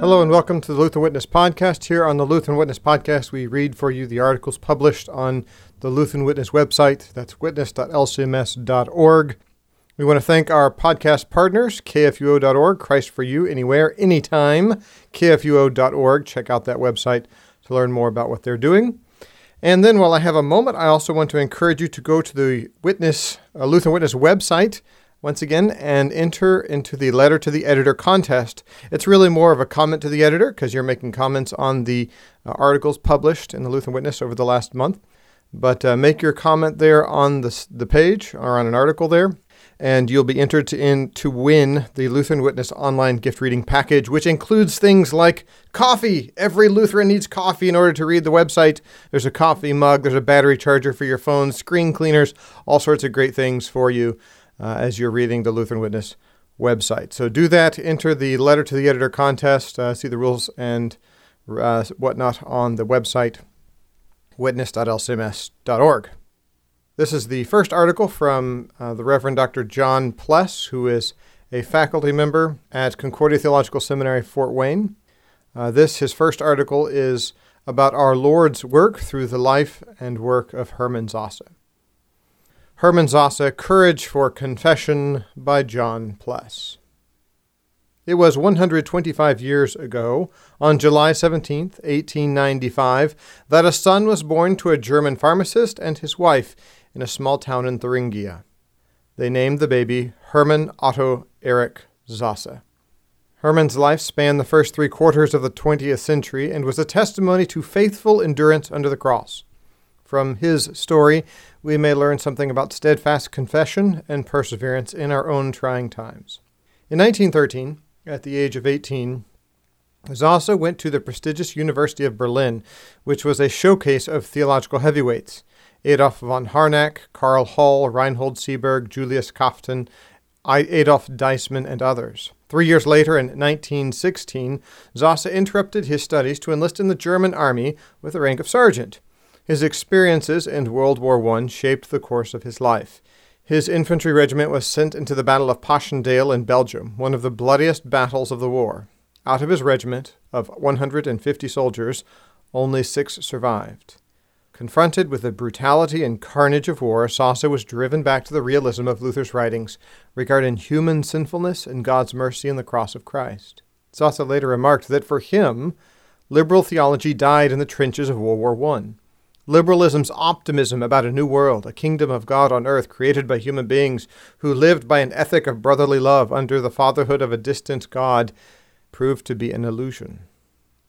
Hello and welcome to the Lutheran Witness Podcast. Here on the Lutheran Witness Podcast, we read for you the articles published on the Lutheran Witness website. That's witness.lcms.org. We want to thank our podcast partners, kfuo.org, Christ for You, Anywhere, Anytime, kfuo.org. Check out that website to learn more about what they're doing. And then, while I have a moment, I also want to encourage you to go to the Witness, uh, Lutheran Witness website once again and enter into the letter to the editor contest. It's really more of a comment to the editor because you're making comments on the uh, articles published in the Lutheran Witness over the last month. But uh, make your comment there on the, the page or on an article there, and you'll be entered to, in to win the Lutheran Witness online gift reading package, which includes things like coffee. Every Lutheran needs coffee in order to read the website. There's a coffee mug, there's a battery charger for your phone, screen cleaners, all sorts of great things for you uh, as you're reading the Lutheran Witness website. So do that. Enter the letter to the editor contest. Uh, see the rules and uh, whatnot on the website witness.lcms.org. This is the first article from uh, the Reverend Dr. John Pless, who is a faculty member at Concordia Theological Seminary, Fort Wayne. Uh, this, his first article, is about our Lord's work through the life and work of Hermann Sasse. Hermann Sasse, Courage for Confession by John Pless. It was 125 years ago, on July 17, 1895, that a son was born to a German pharmacist and his wife in a small town in Thuringia. They named the baby Hermann Otto Erich Sasse. Hermann's life spanned the first three quarters of the 20th century and was a testimony to faithful endurance under the cross. From his story, we may learn something about steadfast confession and perseverance in our own trying times. In 1913, at the age of 18, Sasse went to the prestigious University of Berlin, which was a showcase of theological heavyweights. Adolf von Harnack, Karl Holl, Reinhold Seeberg, Julius Kaftan, Adolf Deissmann, and others. Three years later, in 1916, Sasse interrupted his studies to enlist in the German army with the rank of sergeant. His experiences in World War I shaped the course of his life. His infantry regiment was sent into the Battle of Passchendaele in Belgium, one of the bloodiest battles of the war. Out of his regiment of 150 soldiers, only six survived. Confronted with the brutality and carnage of war, Sasse was driven back to the realism of Luther's writings regarding human sinfulness and God's mercy in the cross of Christ. Sasse later remarked that for him, liberal theology died in the trenches of World War I. Liberalism's optimism about a new world, a kingdom of God on earth created by human beings who lived by an ethic of brotherly love under the fatherhood of a distant God, proved to be an illusion.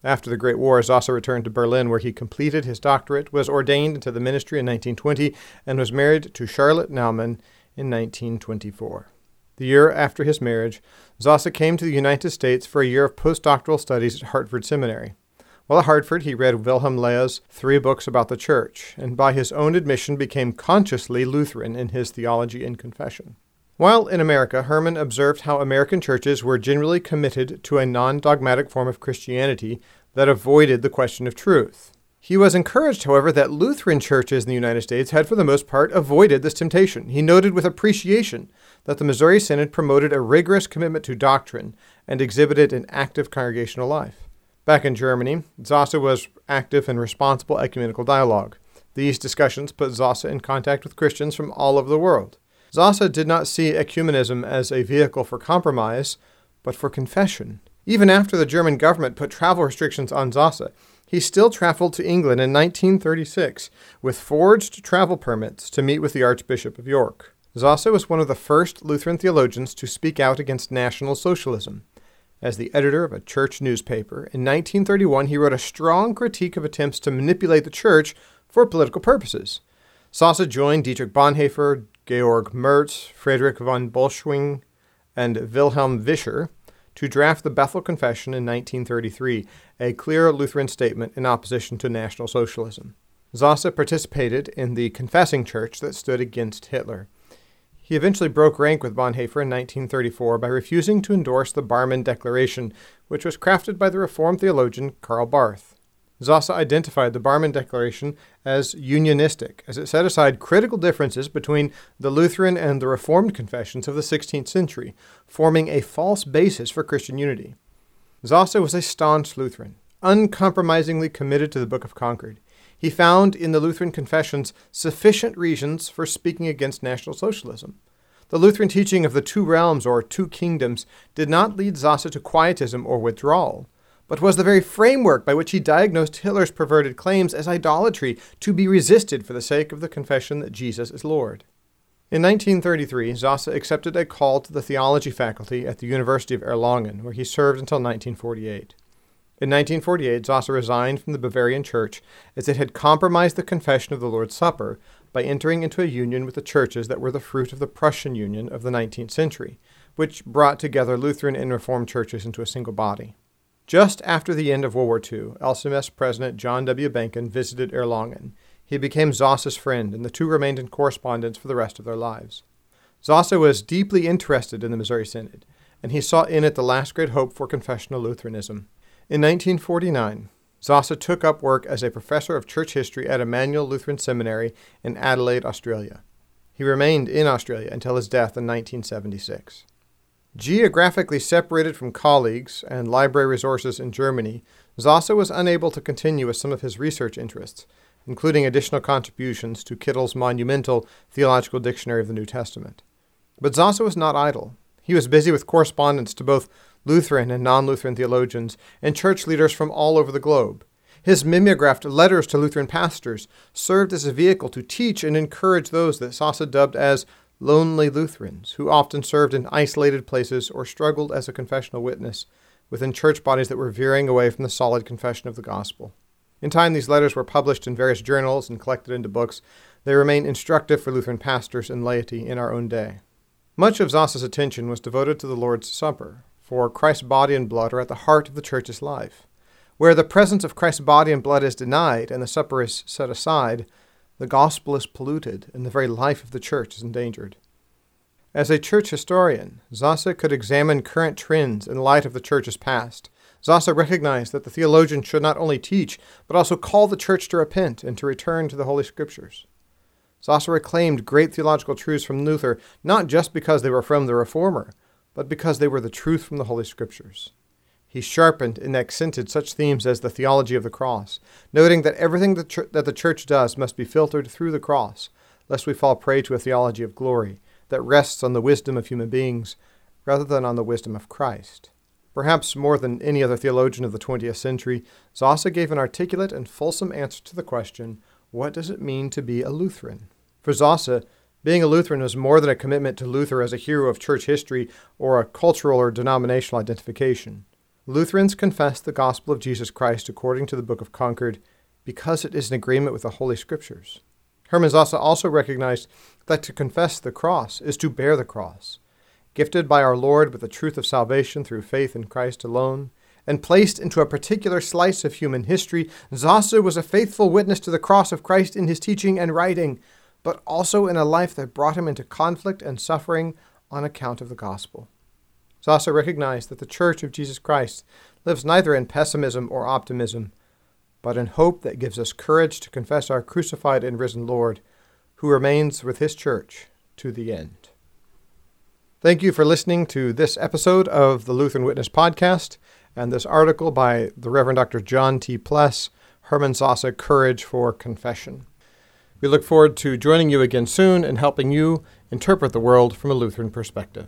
After the Great War, Sasse returned to Berlin, where he completed his doctorate, was ordained into the ministry in 1920, and was married to Charlotte Naumann in 1924. The year after his marriage, Sasse came to the United States for a year of postdoctoral studies at Hartford Seminary. While at Hartford, he read Wilhelm Löhe's three books about the Church, and by his own admission became consciously Lutheran in his theology and confession. While in America, Hermann observed how American churches were generally committed to a non dogmatic form of Christianity that avoided the question of truth. He was encouraged, however, that Lutheran churches in the United States had, for the most part, avoided this temptation. He noted with appreciation that the Missouri Synod promoted a rigorous commitment to doctrine and exhibited an active congregational life. Back in Germany, Sasse was active in responsible ecumenical dialogue. These discussions put Sasse in contact with Christians from all over the world. Sasse did not see ecumenism as a vehicle for compromise, but for confession. Even after the German government put travel restrictions on Sasse, he still traveled to England in 1936 with forged travel permits to meet with the Archbishop of York. Sasse was one of the first Lutheran theologians to speak out against National Socialism. As the editor of a church newspaper, in 1931 he wrote a strong critique of attempts to manipulate the church for political purposes. Sasse joined Dietrich Bonhoeffer, Georg Merz, Friedrich von Bodelschwingh, and Wilhelm Vischer to draft the Bethel Confession in 1933, a clear Lutheran statement in opposition to National Socialism. Sasse participated in the confessing church that stood against Hitler. He eventually broke rank with Bonhoeffer in 1934 by refusing to endorse the Barmen Declaration, which was crafted by the Reformed theologian Karl Barth. Sasse identified the Barmen Declaration as unionistic, as it set aside critical differences between the Lutheran and the Reformed confessions of the 16th century, forming a false basis for Christian unity. Sasse was a staunch Lutheran, uncompromisingly committed to the Book of Concord. He found in the Lutheran confessions sufficient reasons for speaking against National Socialism. The Lutheran teaching of the two realms or two kingdoms did not lead Sasse to quietism or withdrawal, but was the very framework by which he diagnosed Hitler's perverted claims as idolatry to be resisted for the sake of the confession that Jesus is Lord. In 1933, Sasse accepted a call to the theology faculty at the University of Erlangen, where he served until 1948. In 1948, Sasse resigned from the Bavarian Church as it had compromised the confession of the Lord's Supper by entering into a union with the churches that were the fruit of the Prussian Union of the 19th century, which brought together Lutheran and Reformed churches into a single body. Just after the end of World War II, LCMS President John W. Behnken visited Erlangen. He became Sasse's friend, and the two remained in correspondence for the rest of their lives. Sasse was deeply interested in the Missouri Synod, and he saw in it the last great hope for confessional Lutheranism. In 1949, Sasse took up work as a professor of church history at Immanuel Lutheran Seminary in Adelaide, Australia. He remained in Australia until his death in 1976. Geographically separated from colleagues and library resources in Germany, Sasse was unable to continue with some of his research interests, including additional contributions to Kittel's monumental Theological Dictionary of the New Testament. But Sasse was not idle. He was busy with correspondence to both Lutheran and non Lutheran theologians, and church leaders from all over the globe. His mimeographed letters to Lutheran pastors served as a vehicle to teach and encourage those that Sasse dubbed as lonely Lutherans, who often served in isolated places or struggled as a confessional witness within church bodies that were veering away from the solid confession of the gospel. In time, these letters were published in various journals and collected into books. They remain instructive for Lutheran pastors and laity in our own day. Much of Sasse's attention was devoted to the Lord's Supper, for Christ's body and blood are at the heart of the church's life. Where the presence of Christ's body and blood is denied and the supper is set aside, the gospel is polluted and the very life of the church is endangered. As a church historian, Sasse could examine current trends in light of the church's past. Sasse recognized that the theologian should not only teach, but also call the church to repent and to return to the Holy Scriptures. Sasse reclaimed great theological truths from Luther not just because they were from the Reformer, but because they were the truth from the Holy Scriptures. He sharpened and accented such themes as the theology of the cross, noting that everything that, that the church does must be filtered through the cross, lest we fall prey to a theology of glory that rests on the wisdom of human beings rather than on the wisdom of Christ. Perhaps more than any other theologian of the 20th century, Sasse gave an articulate and fulsome answer to the question what does it mean to be a Lutheran? For Sasse, being a Lutheran was more than a commitment to Luther as a hero of church history or a cultural or denominational identification. Lutherans confess the gospel of Jesus Christ according to the Book of Concord because it is in agreement with the Holy Scriptures. Hermann Sasse also recognized that to confess the cross is to bear the cross. Gifted by our Lord with the truth of salvation through faith in Christ alone, and placed into a particular slice of human history, Sasse was a faithful witness to the cross of Christ in his teaching and writing, but also in a life that brought him into conflict and suffering on account of the gospel. Sasse recognized that the Church of Jesus Christ lives neither in pessimism or optimism, but in hope that gives us courage to confess our crucified and risen Lord, who remains with his church to the end. Thank you for listening to this episode of the Lutheran Witness Podcast and this article by the Reverend Dr. John T. Pless, Hermann Sasse Courage for Confession. We look forward to joining you again soon and helping you interpret the world from a Lutheran perspective.